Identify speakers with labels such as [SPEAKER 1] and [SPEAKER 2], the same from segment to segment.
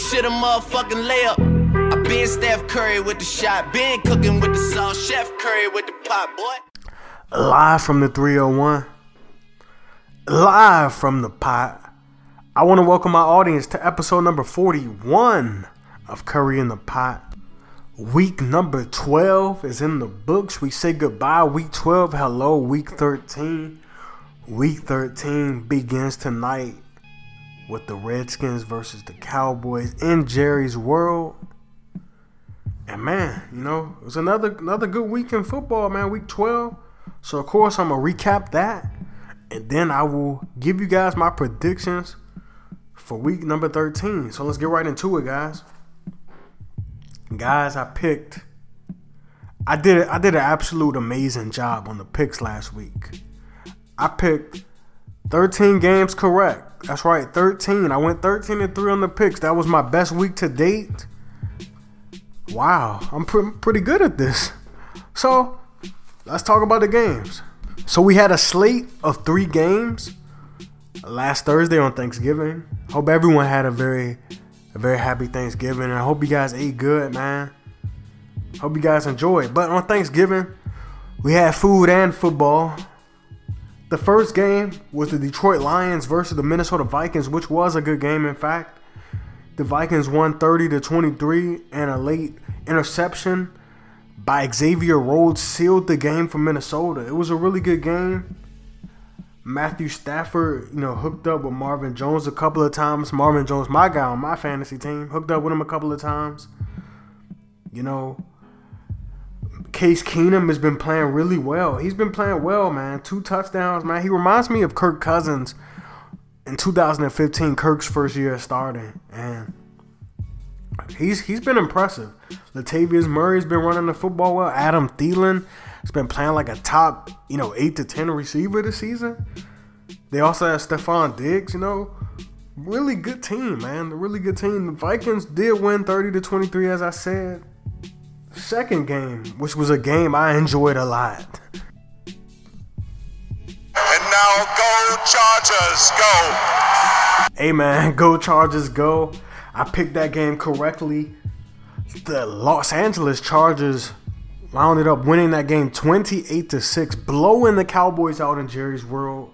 [SPEAKER 1] This shit a motherfucking layup. I been Steph Curry with the shot, been cooking with the sauce, Chef Curry with the pot, boy.
[SPEAKER 2] Live from the 301. Live from the pot. I want to welcome my audience to episode number 41 of Curry in the Pot. Week number 12 is in the books. We say goodbye. Week 12, hello, week 13. Week 13 begins tonight with the Redskins versus the Cowboys in Jerry's world. And man, you know, it was another another good week in football, man. Week 12. So of course I'm gonna recap that. And then I will give you guys my predictions for week number 13. So let's get right into it, guys guys, I picked. I did I did an absolute amazing job on the picks last week. I picked 13 games correct. That's right, 13. I went 13 and 3 on the picks. That was my best week to date. Wow, I'm pre- pretty good at this. So, let's talk about the games. So, we had a slate of three games last Thursday on Thanksgiving. Hope everyone had a very a very happy Thanksgiving. And I hope you guys ate good, man. Hope you guys enjoyed. But on Thanksgiving, we had food and football. The first game was the Detroit Lions versus the Minnesota Vikings, which was a good game, in fact. The Vikings won 30 to 23, and a late interception by Xavier Rhodes sealed the game for Minnesota. It was a really good game. Matthew Stafford, you know, hooked up with Marvin Jones a couple of times. Marvin Jones, my guy on my fantasy team, hooked up with him a couple of times. You know, Case Keenum has been playing really well. He's been playing well, man. Two touchdowns, man. He reminds me of Kirk Cousins in 2015, Kirk's first year starting, and he's he's been impressive. Latavius Murray's been running the football well. Adam Thielen has been playing like a top, you know, eight to ten receiver this season. They also have Stefon Diggs, you know. Really good team, man. A really good team. The Vikings did win 30 to 23, as I said. Second game, which was a game I enjoyed a lot.
[SPEAKER 3] And now go Chargers, go.
[SPEAKER 2] Hey man, go Chargers, go. I picked that game correctly. The Los Angeles Chargers wound it up winning that game 28 to 6, blowing the Cowboys out in Jerry's world.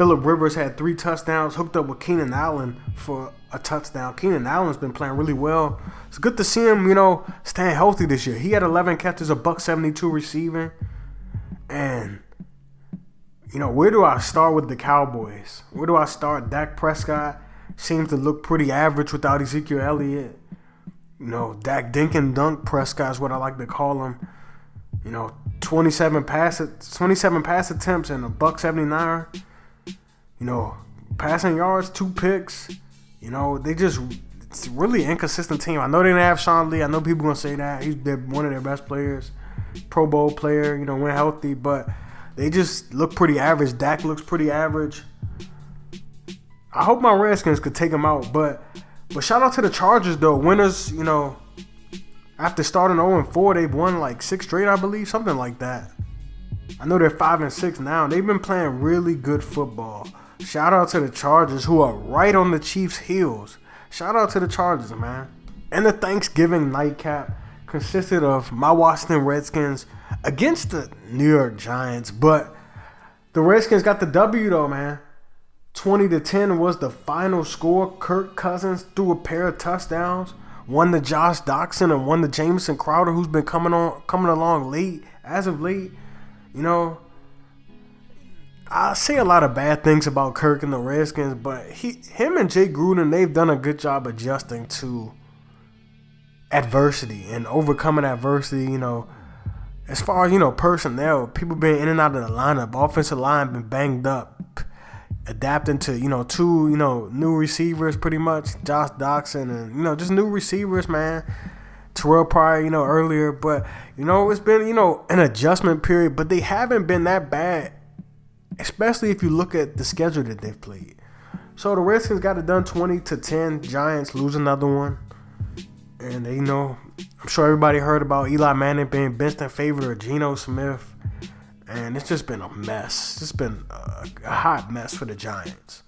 [SPEAKER 2] Philip Rivers had three touchdowns, hooked up with Keenan Allen for a touchdown. Keenan Allen's been playing really well. It's good to see him, you know, staying healthy this year. He had 11 catches, a buck 72 receiving. And, you know, where do I start with the Cowboys? Where do I start? Dak Prescott seems to look pretty average without Ezekiel Elliott. You know, Dak Dink and Dunk Prescott is what I like to call him. You know, 27 pass 27 pass attempts and a buck 79. You know, passing yards, two picks. You know, they just it's really inconsistent team. I know they didn't have Sean Lee. I know people gonna say that he's one of their best players, Pro Bowl player. You know, when healthy, but they just look pretty average. Dak looks pretty average. I hope my Redskins could take him out, but but shout out to the Chargers though. Winners, you know, after starting 0 4, they've won like six straight, I believe, something like that. I know they're five and six now. They've been playing really good football. Shout out to the Chargers who are right on the Chiefs' heels. Shout out to the Chargers, man. And the Thanksgiving nightcap consisted of my Washington Redskins against the New York Giants, but the Redskins got the W though, man. 20 to 10 was the final score. Kirk Cousins threw a pair of touchdowns, one to Josh Doctson and one to Jamison Crowder, who's been coming on coming along late as of late. You know, I say a lot of bad things about Kirk and the Redskins, but he, him and Jay Gruden, they've done a good job adjusting to adversity and overcoming adversity. You know, as far as you know, personnel, people been in and out of the lineup, offensive line been banged up adapting to you know two you know new receivers pretty much Josh Doctson and you know just new receivers man Terrell Pryor you know earlier but you know it's been you know an adjustment period but they haven't been that bad especially if you look at the schedule that they've played so the Redskins got it done 20 to 10 Giants lose another one and they know I'm sure everybody heard about Eli Manning being benched in favor of Geno Smith and it's just been a mess. It's been a, a hot mess for the Giants.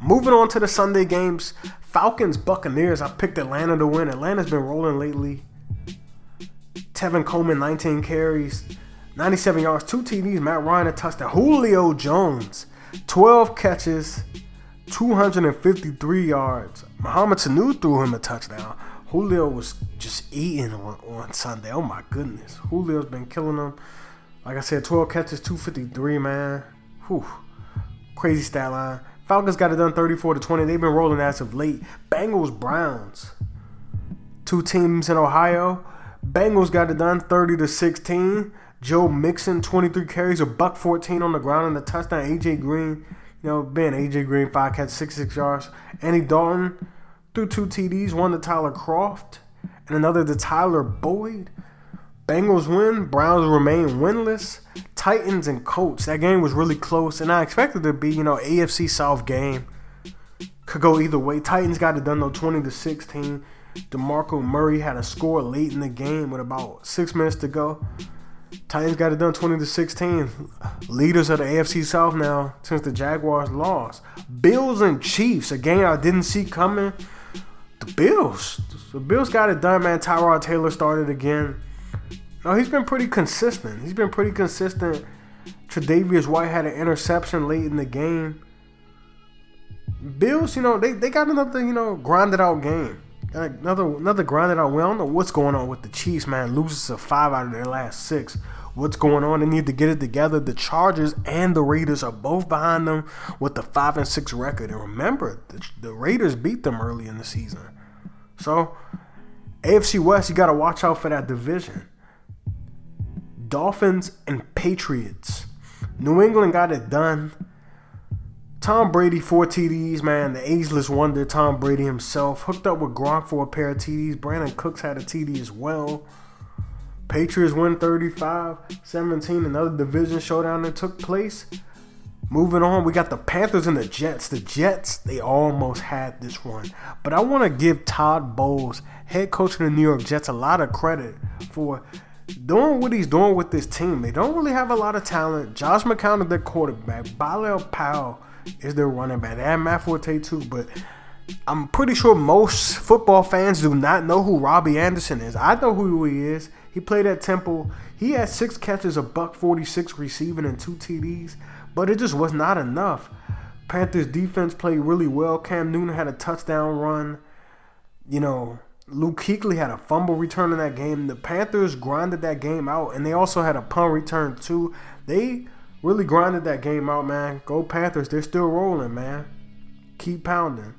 [SPEAKER 2] Moving on to the Sunday games, Falcons, Buccaneers. I picked Atlanta to win. Atlanta's been rolling lately. Tevin Coleman, 19 carries, 97 yards, two TDs. Matt Ryan a touchdown. Julio Jones, 12 catches, 253 yards. Mohamed Sanu threw him a touchdown. Julio was just eating on, on Sunday. Oh my goodness. Julio's been killing them. Like I said, 12 catches, 253, man. Whew. Crazy stat line. Falcons got it done 34 to 20. They've been rolling as of late. Bengals, Browns. Two teams in Ohio. Bengals got it done 30 to 16. Joe Mixon, 23 carries, a buck 14 on the ground and the touchdown. AJ Green, you know, Ben, AJ Green, five catches, 66 yards. Andy Dalton threw two TDs, one to Tyler Kroft and another to Tyler Boyd. Bengals win. Browns remain winless. Titans and Colts. That game was really close, and I expected it to be, you know, AFC South game. Could go either way. Titans got it done though, 20 to 16. DeMarco Murray had a score late in the game with about six minutes to go. Titans got it done 20 to 16. Leaders of the AFC South now since the Jaguars lost. Bills and Chiefs, a game I didn't see coming. The Bills. The Bills got it done, man. Tyrod Taylor started again. No, he's been pretty consistent. He's been pretty consistent. Tre'Davious White had an interception late in the game. Bills, you know, they, they got another, you know, grinded out game. Another another grinded out. We don't know what's going on with the Chiefs, man. Loses to five out of their last six. What's going on? They need to get it together. The Chargers and the Raiders are both behind them with the five and six record. And remember, the, the Raiders beat them early in the season. So, AFC West, you got to watch out for that division. Dolphins and Patriots. New England got it done. Tom Brady, four TDs, man. The ageless wonder, Tom Brady himself. Hooked up with Gronk for a pair of TDs. Brandin Cooks had a TD as well. Patriots win 35 17. Another division showdown that took place. Moving on, we got the Panthers and the Jets. The Jets, they almost had this one. But I want to give Todd Bowles, head coach of the New York Jets, a lot of credit for doing what he's doing with this team. They don't really have a lot of talent. Josh McCown is their quarterback. Bilal Powell is their running back. They Matt Forte too, but I'm pretty sure most football fans do not know who Robby Anderson is. I know who he is. He played at Temple. He had six catches, a buck 46 receiving, and two TDs, but it just was not enough. Panthers defense played really well. Cam Newton had a touchdown run. You know, Luke Kuechly had a fumble return in that game. The Panthers grinded that game out, and they also had a punt return too. They really grinded that game out, man. Go Panthers! They're still rolling, man. Keep pounding.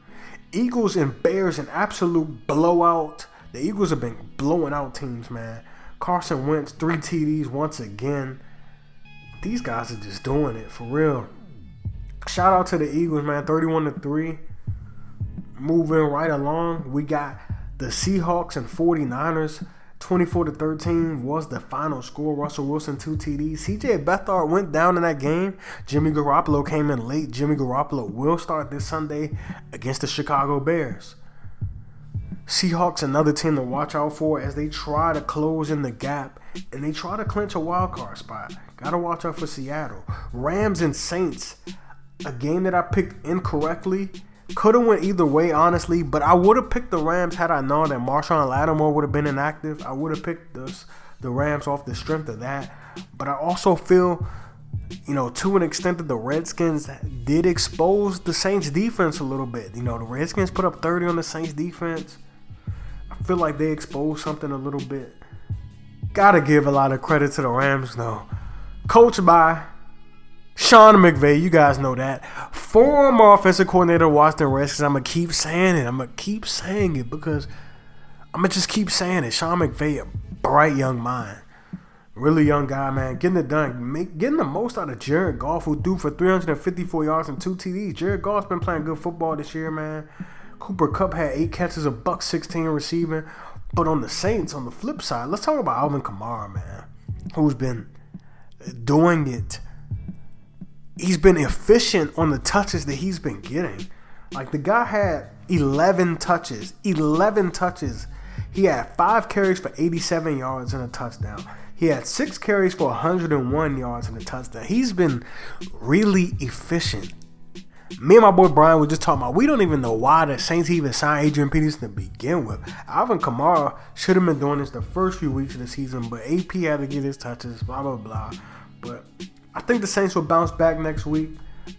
[SPEAKER 2] Eagles and Bears, an absolute blowout. The Eagles have been blowing out teams, man. Carson Wentz, three TDs once again. These guys are just doing it for real. Shout out to the Eagles, man. 31 to 3. Moving right along. We got the Seahawks and 49ers, 24 to 13 was the final score. Russell Wilson, two TDs. CJ Beathard went down in that game. Jimmy Garoppolo came in late. Jimmy Garoppolo will start this Sunday against the Chicago Bears. Seahawks, another team to watch out for as they try to close in the gap and they try to clinch a wild card spot. Gotta watch out for Seattle. Rams and Saints, a game that I picked incorrectly could have went either way, honestly. But I would have picked the Rams had I known that Marshon Lattimore would have been inactive. I would have picked the the Rams off the strength of that. But I also feel, you know, to an extent that the Redskins did expose the Saints defense a little bit. You know, the Redskins put up 30 on the Saints defense. I feel like they exposed something a little bit. Gotta give a lot of credit to the Rams though. Coach by Sean McVay, you guys know that. Former offensive coordinator Washington Redskins. I'm to keep saying it. I'm to keep saying it because I'm to just keep saying it. Sean McVay, a bright young mind. Really young guy, man. Getting it done. Make, getting the most out of Jared Goff, who threw for 354 yards and two TDs. Jared Goff's been playing good football this year, man. Cooper Kupp had eight catches, a buck 16 receiving. But on the Saints, on the flip side, let's talk about Alvin Kamara, man, who's been doing it he's been efficient on the touches that he's been getting. Like the guy had 11 touches, 11 touches. He had five carries for 87 yards and a touchdown. He had six carries for 101 yards and a touchdown. He's been really efficient. Me and my boy Brian were just talking about we don't even know why the Saints even signed Adrian Peterson to begin with. Alvin Kamara should have been doing this the first few weeks of the season, but AP had to get his touches, blah blah blah. But I think the Saints will bounce back next week.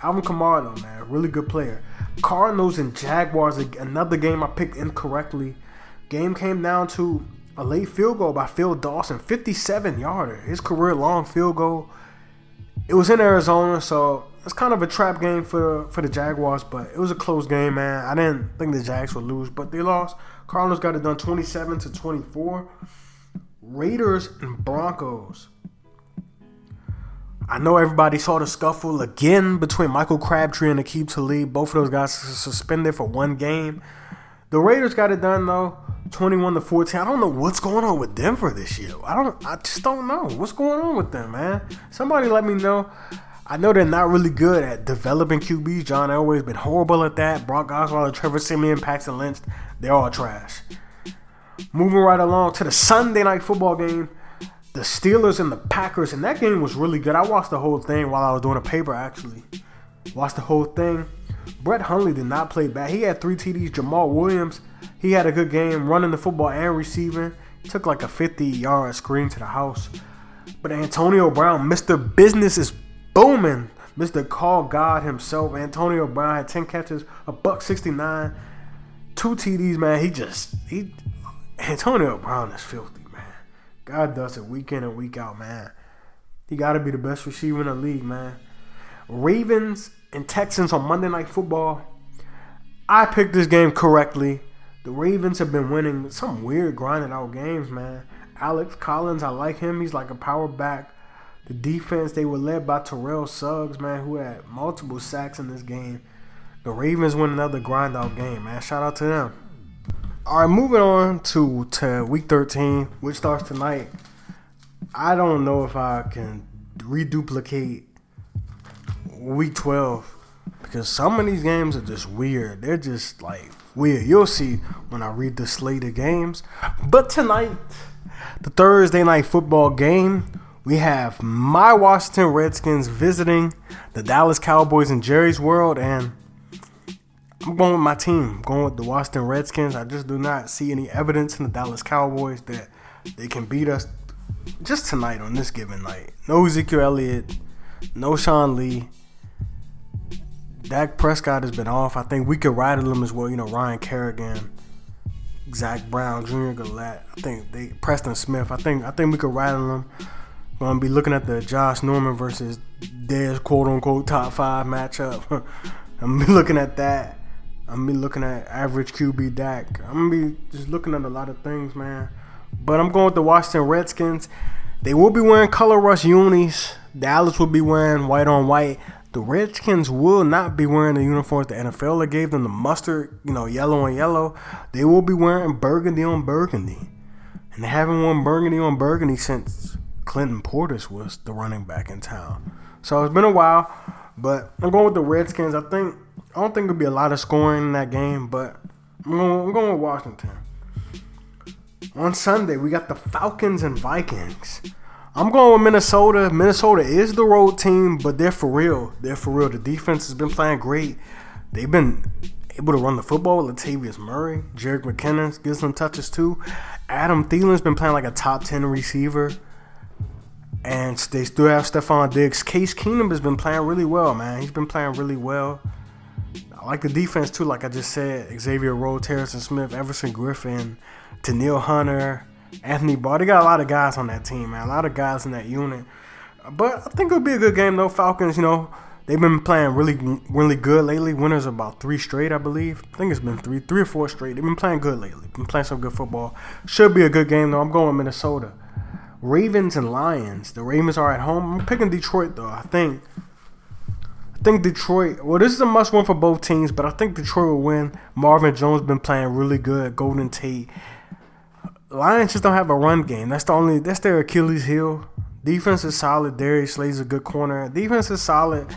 [SPEAKER 2] Alvin Kamara though, man, really good player. Cardinals and Jaguars, another game I picked incorrectly. Game came down to a late field goal by Phil Dawson, 57 yarder, his career long field goal. It was in Arizona, so it's kind of a trap game for for the Jaguars, but it was a close game, man. I didn't think the Jags would lose, but they lost. Cardinals got it done 27 to 24. Raiders and Broncos. I know everybody saw the scuffle again between Michael Crabtree and Aqib Talib. Both of those guys suspended for one game. The Raiders got it done though, 21 to 14. I don't know what's going on with Denver this year. I don't I just don't know. What's going on with them, man? Somebody let me know. I know they're not really good at developing QBs. John Elway's been horrible at that. Brock Osweiler, Trevor Siemian, Paxton Lynch, they're all trash. Moving right along to the Sunday night football game, the Steelers and the Packers, and that game was really good. I watched the whole thing while I was doing a paper actually. Watched the whole thing. Brett Hundley did not play bad. He had three TDs. Jamaal Williams, he had a good game running the football and receiving. Took like a 50 yard screen to the house. But Antonio Brown, Mr. Business is booming. Mr. Call God himself, Antonio Brown had 10 catches, a buck 69, two TDs, man. He just, he, Antonio Brown is filthy. God does it week in and week out, man. He got to be the best receiver in the league, man. Ravens and Texans on Monday Night Football. I picked this game correctly. The Ravens have been winning some weird grinding out games, man. Alex Collins, I like him. He's like a power back. The defense, they were led by Terrell Suggs, man, who had multiple sacks in this game. The Ravens win another grind out game, man. Shout out to them. All right, moving on to, to week 13, which starts tonight. I don't know if I can reduplicate week 12 because some of these games are just weird. They're just like weird. You'll see when I read the slate of games. But tonight, the Thursday night football game we have my Washington Redskins visiting the Dallas Cowboys in Jerry's World, and I'm going with my team. Going with the Washington Redskins. I just do not see any evidence in the Dallas Cowboys that they can beat us just tonight on this given night. No Ezekiel Elliott, no Sean Lee. Dak Prescott has been off. I think we could ride them as well. You know, Ryan Kerrigan, Zach Brown, Junior Galette. I think they Preston Smith. I think I think we could ride them. Gonna be looking at the Josh Norman versus Dez quote unquote top five matchup. I'm looking at that. I'm gonna be looking at average QB Dak. I'm gonna be just looking at a lot of things, man. But I'm going with the Washington Redskins. They will be wearing color rush unis. Dallas will be wearing white on white. The Redskins will not be wearing the uniforms the NFL gave them the mustard, you know, yellow on yellow. They will be wearing burgundy on burgundy. And they haven't worn burgundy on burgundy since Clinton Portis was the running back in town. So it's been a while, but I'm going with the Redskins. I think I don't think there'll be a lot of scoring in that game, but I'm going, I'm going with Washington. On Sunday, we got the Falcons and Vikings. I'm going with Minnesota. Minnesota is the road team, but they're for real. They're for real. The defense has been playing great. They've been able to run the football. Latavius Murray, Jerick McKinnon gives them touches too. Adam Thielen's been playing like a top 10 receiver. And they still have Stefon Diggs. Case Keenum has been playing really well, man. He's been playing really well. I like the defense too, like I just said. Xavier Rhodes, Harrison Smith, Everson Griffen, Danielle Hunter, Anthony Barr. They got a lot of guys on that team, man. A lot of guys in that unit. But I think it'll be a good game though. Falcons, you know, they've been playing really, really good lately. Winners about three straight, I believe. I think it's been three, three or four straight. They've been playing good lately. Been playing some good football. Should be a good game though. I'm going Minnesota. Ravens and Lions. The Ravens are at home. I'm picking Detroit though. I think. I think Detroit. Well, this is a must win for both teams, but I think Detroit will win. Marvin Jones been playing really good. Golden Tate. Lions just don't have a run game. That's the only. That's their Achilles heel. Defense is solid. Darius Slay's a good corner. Defense is solid.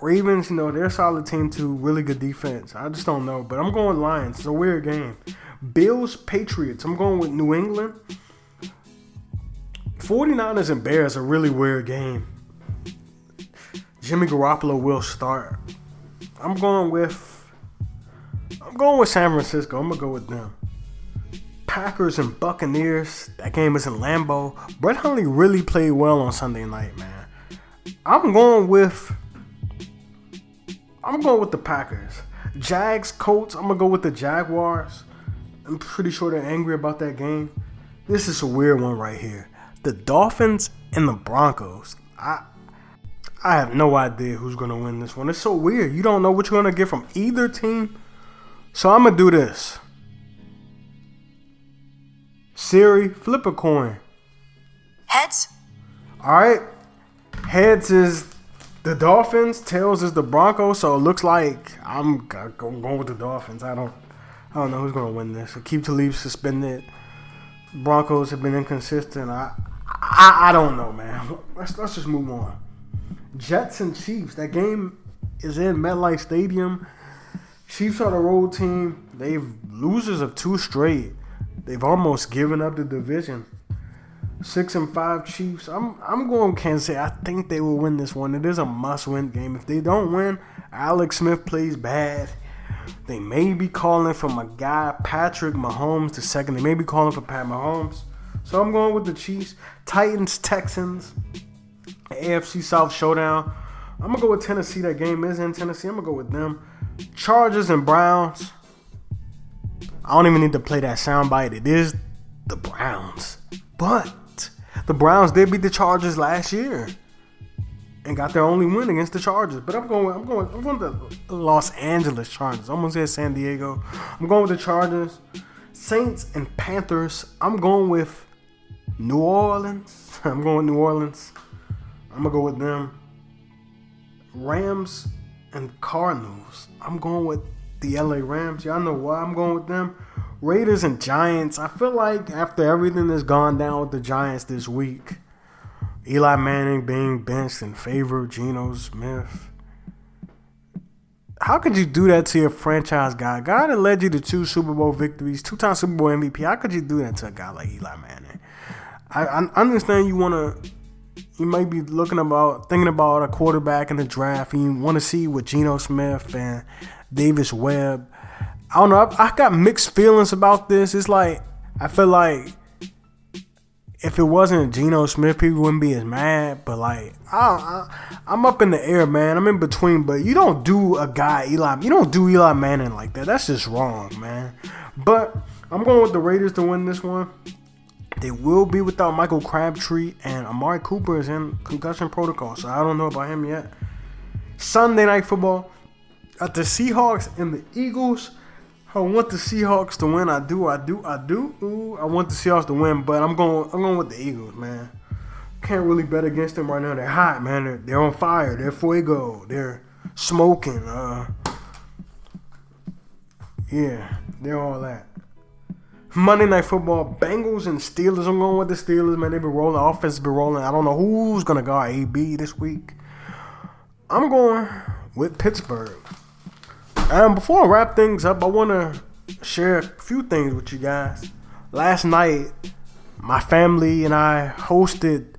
[SPEAKER 2] Ravens, you know, they're a solid team too. Really good defense. I just don't know, but I'm going Lions. It's a weird game. Bills Patriots. I'm going with New England. 49ers and Bears a really weird game. Jimmy Garoppolo will start. I'm going with I'm going with San Francisco. I'm gonna go with them. Packers and Buccaneers. That game is in Lambeau. Brett Hundley really played well on Sunday night, man. I'm going with I'm going with the Packers. Jags, Colts. I'm gonna go with the Jaguars. I'm pretty sure they're angry about that game. This is a weird one right here. The Dolphins and the Broncos. I I have no idea who's gonna win this one. It's so weird. You don't know what you're gonna get from either team. So I'm gonna do this. Siri, flip a coin.
[SPEAKER 4] Heads.
[SPEAKER 2] All right. Heads is the Dolphins. Tails is the Broncos. So it looks like I'm going with the Dolphins. I don't. I don't know who's gonna win this. Aqib Talib suspended. Broncos have been inconsistent. I, I, I don't know, man. Let's let's just move on. Jets and Chiefs. That game is in MetLife Stadium. Chiefs are the road team. They've losers of two straight. They've almost given up the division. Six and five Chiefs. I'm I'm going Kansas City. I think they will win this one. It is a must-win game. If they don't win, Alex Smith plays bad. They may be calling for my guy Patrick Mahomes the second. They may be calling for Pat Mahomes. So I'm going with the Chiefs. Titans, Texans, AFC South showdown. I'm gonna go with Tennessee. That game is in Tennessee. I'm gonna go with them. Chargers and Browns. I don't even need to play that soundbite. It is the Browns. But the Browns did beat the Chargers last year and got their only win against the Chargers. But I'm going, I'm going, I'm going with the Los Angeles Chargers. I almost said San Diego. I'm going with the Chargers. Saints and Panthers. I'm going with New Orleans. I'm going New Orleans. I'm gonna go with them. Rams and Cardinals. I'm going with the LA Rams. Y'all know why I'm going with them. Raiders and Giants. I feel like after everything that's gone down with the Giants this week, Eli Manning being benched in favor of Geno Smith. How could you do that to your franchise guy? guy that led you to two Super Bowl victories, two time Super Bowl MVP. How could you do that to a guy like Eli Manning? I, I understand you want to you might be looking about thinking about a quarterback in the draft and you want to see what Geno Smith and Davis Webb. I don't know. I, I, got mixed feelings about this. It's like I feel like if it wasn't Geno Smith, people wouldn't be as mad. But like I, I, am up in the air, man. I'm in between. But you don't do a guy Eli. You don't do Eli Manning like that. That's just wrong, man. But I'm going with the Raiders to win this one. They will be without Michael Crabtree and Amari Cooper is in concussion protocol, so I don't know about him yet. Sunday night football at the Seahawks and the Eagles. I want the Seahawks to win. I do. I do. I do. Ooh, I want the Seahawks to win, but I'm going. I'm going with the Eagles, man. Can't really bet against them right now. They're hot, man. They're, they're on fire. They're fuego. They're smoking. Uh, yeah, they're all that. Monday Night Football, Bengals and Steelers. I'm going with the Steelers, man. They've been rolling. Offense been rolling. I don't know who's gonna guard AB this week. I'm going with Pittsburgh. And before I wrap things up, I want to share a few things with you guys. Last night, my family and I hosted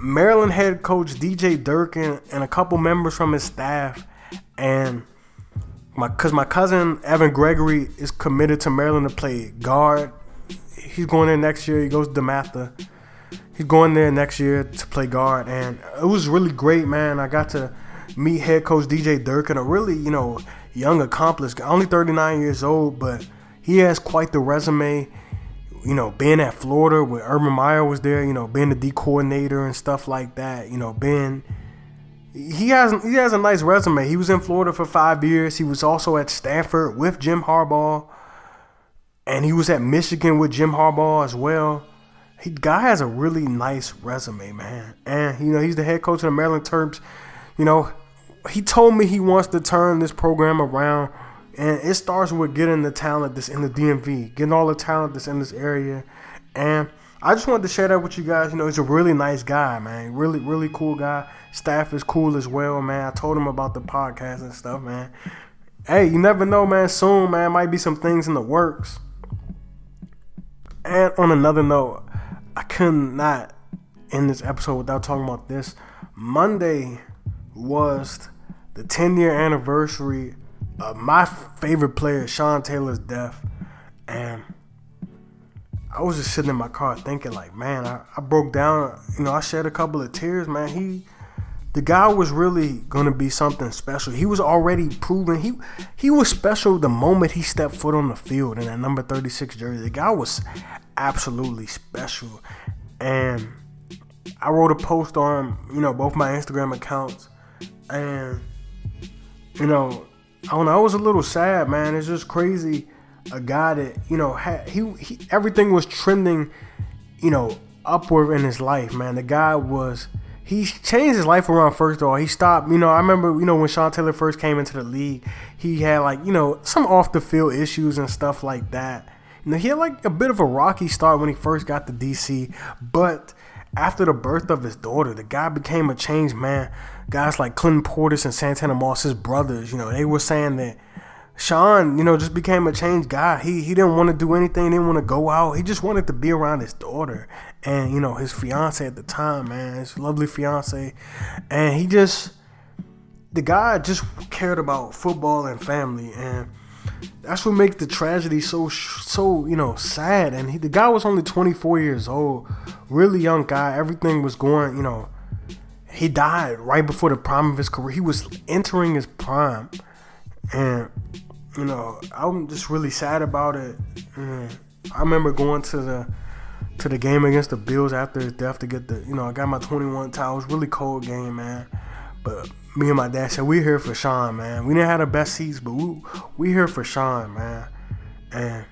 [SPEAKER 2] Maryland head coach DJ Durkin and a couple members from his staff, and my cause my cousin Evan Gregory is committed to Maryland to play guard. He's going there next year. He goes to DeMatha. He's going there next year to play guard, and it was really great, man. I got to meet head coach DJ Durkin, a really you know young accomplished guy, only 39 years old, but he has quite the resume. You know, being at Florida where Urban Meyer was there, you know, being the D coordinator and stuff like that. You know, being he has he has a nice resume. He was in Florida for five years. He was also at Stanford with Jim Harbaugh, and he was at Michigan with Jim Harbaugh as well. He guy has a really nice resume, man. And you know he's the head coach of the Maryland Terps. You know, he told me he wants to turn this program around, and it starts with getting the talent that's in the DMV, getting all the talent that's in this area, and I just wanted to share that with you guys. You know, he's a really nice guy, man. Really, really cool guy. Staff is cool as well, man. I told him about the podcast and stuff, man. Hey, you never know, man. Soon, man, might be some things in the works. And on another note, I could not end this episode without talking about this. Monday was the 10 year anniversary of my favorite player, Sean Taylor's death. And I was just sitting in my car thinking, like, man, I, I broke down. You know, I shed a couple of tears, man. He, the guy was really gonna be something special. He was already proven he he was special the moment he stepped foot on the field in that number 36 jersey. The guy was absolutely special. And I wrote a post on, you know, both my Instagram accounts. And, you know, I don't know, I was a little sad, man. It's just crazy. A guy that, you know, had he, he everything was trending, you know, upward in his life, man. The guy was he changed his life around first of all. He stopped, you know, I remember, you know, when Sean Taylor first came into the league, he had like, you know, some off the field issues and stuff like that. You know, he had like a bit of a rocky start when he first got to DC, but after the birth of his daughter, the guy became a changed man. Guys like Clinton Portis and Santana Moss, his brothers, you know, they were saying that Sean, you know, just became a changed guy. He he didn't want to do anything, He didn't want to go out. He just wanted to be around his daughter and you know his fiance at the time, man, his lovely fiance, and he just the guy just cared about football and family, and that's what makes the tragedy so so you know sad. And he, the guy was only 24 years old, really young guy. Everything was going, you know. He died right before the prime of his career. He was entering his prime, and you know, I'm just really sad about it. And I remember going to the to the game against the Bills after his death to get the, you know, I got my 21 towel. It was really cold game, man. But me and my dad said we here for Sean, man. We didn't have the best seats, but we we here for Sean, man. And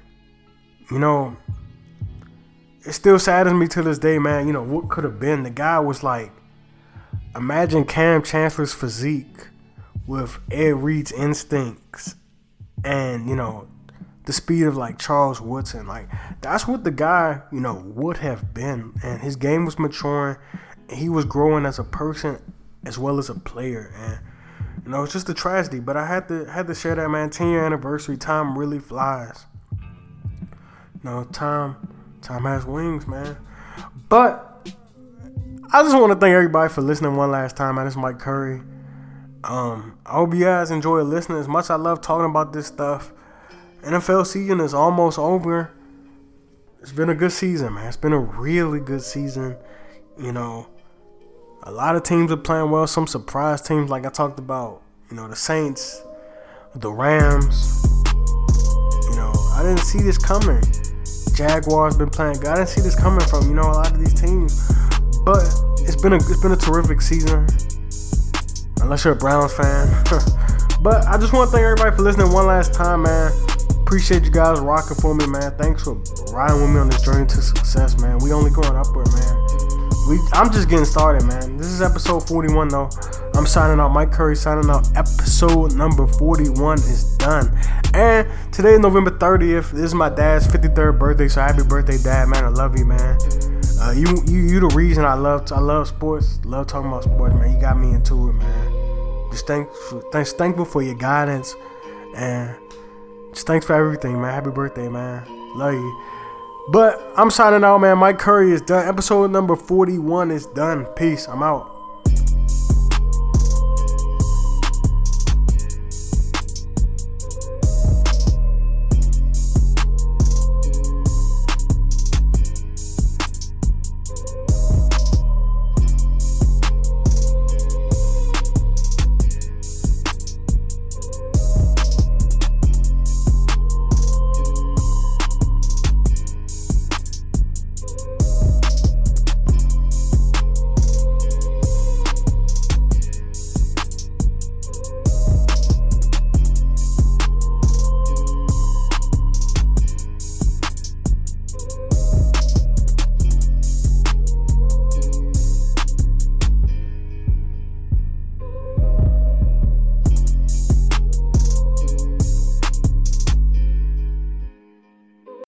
[SPEAKER 2] you know, it still saddens me to this day, man. You know what could have been? The guy was like, imagine Kam Chancellor's physique with Ed Reed's instincts and you know the speed of like Charles Woodson. Like that's what the guy you know would have been, and his game was maturing. And he was growing as a person as well as a player, and you know it's just a tragedy. But I had to had to share that man. Ten year anniversary. Time really flies. Know, time time has wings, man. But I just want to thank everybody for listening one last time. Man, it's Mike Curry. Um, I hope you guys enjoy listening as much. I love talking about this stuff. NFL season is almost over. It's been a good season, man. It's been a really good season. You know, a lot of teams are playing well. Some surprise teams, like I talked about. You know, the Saints, the Rams. You know, I didn't see this coming. Jaguars been playing good. I didn't see this coming from you know a lot of these teams, but it's been a it's been a terrific season unless you're a Browns fan. but I just want to thank everybody for listening one last time, man. Appreciate you guys rocking for me, man. Thanks for riding with me on this journey to success, man. We only going upward, man. We, I'm just getting started, man. This is episode 41, though. I'm signing out. Mike Curry signing out. Episode number 41 is done. And today November 30th. This is my dad's 53rd birthday, so happy birthday, dad, man. I love you, man. Uh, you, you, you the reason I love, I love sports. Love talking about sports, man. You got me into it, man. Just thankful, thanks, thankful for your guidance, and just thanks for everything, man. Happy birthday, man. Love you. But I'm signing out, man. Mike Curry is done. Episode number 41 is done. Peace. I'm out.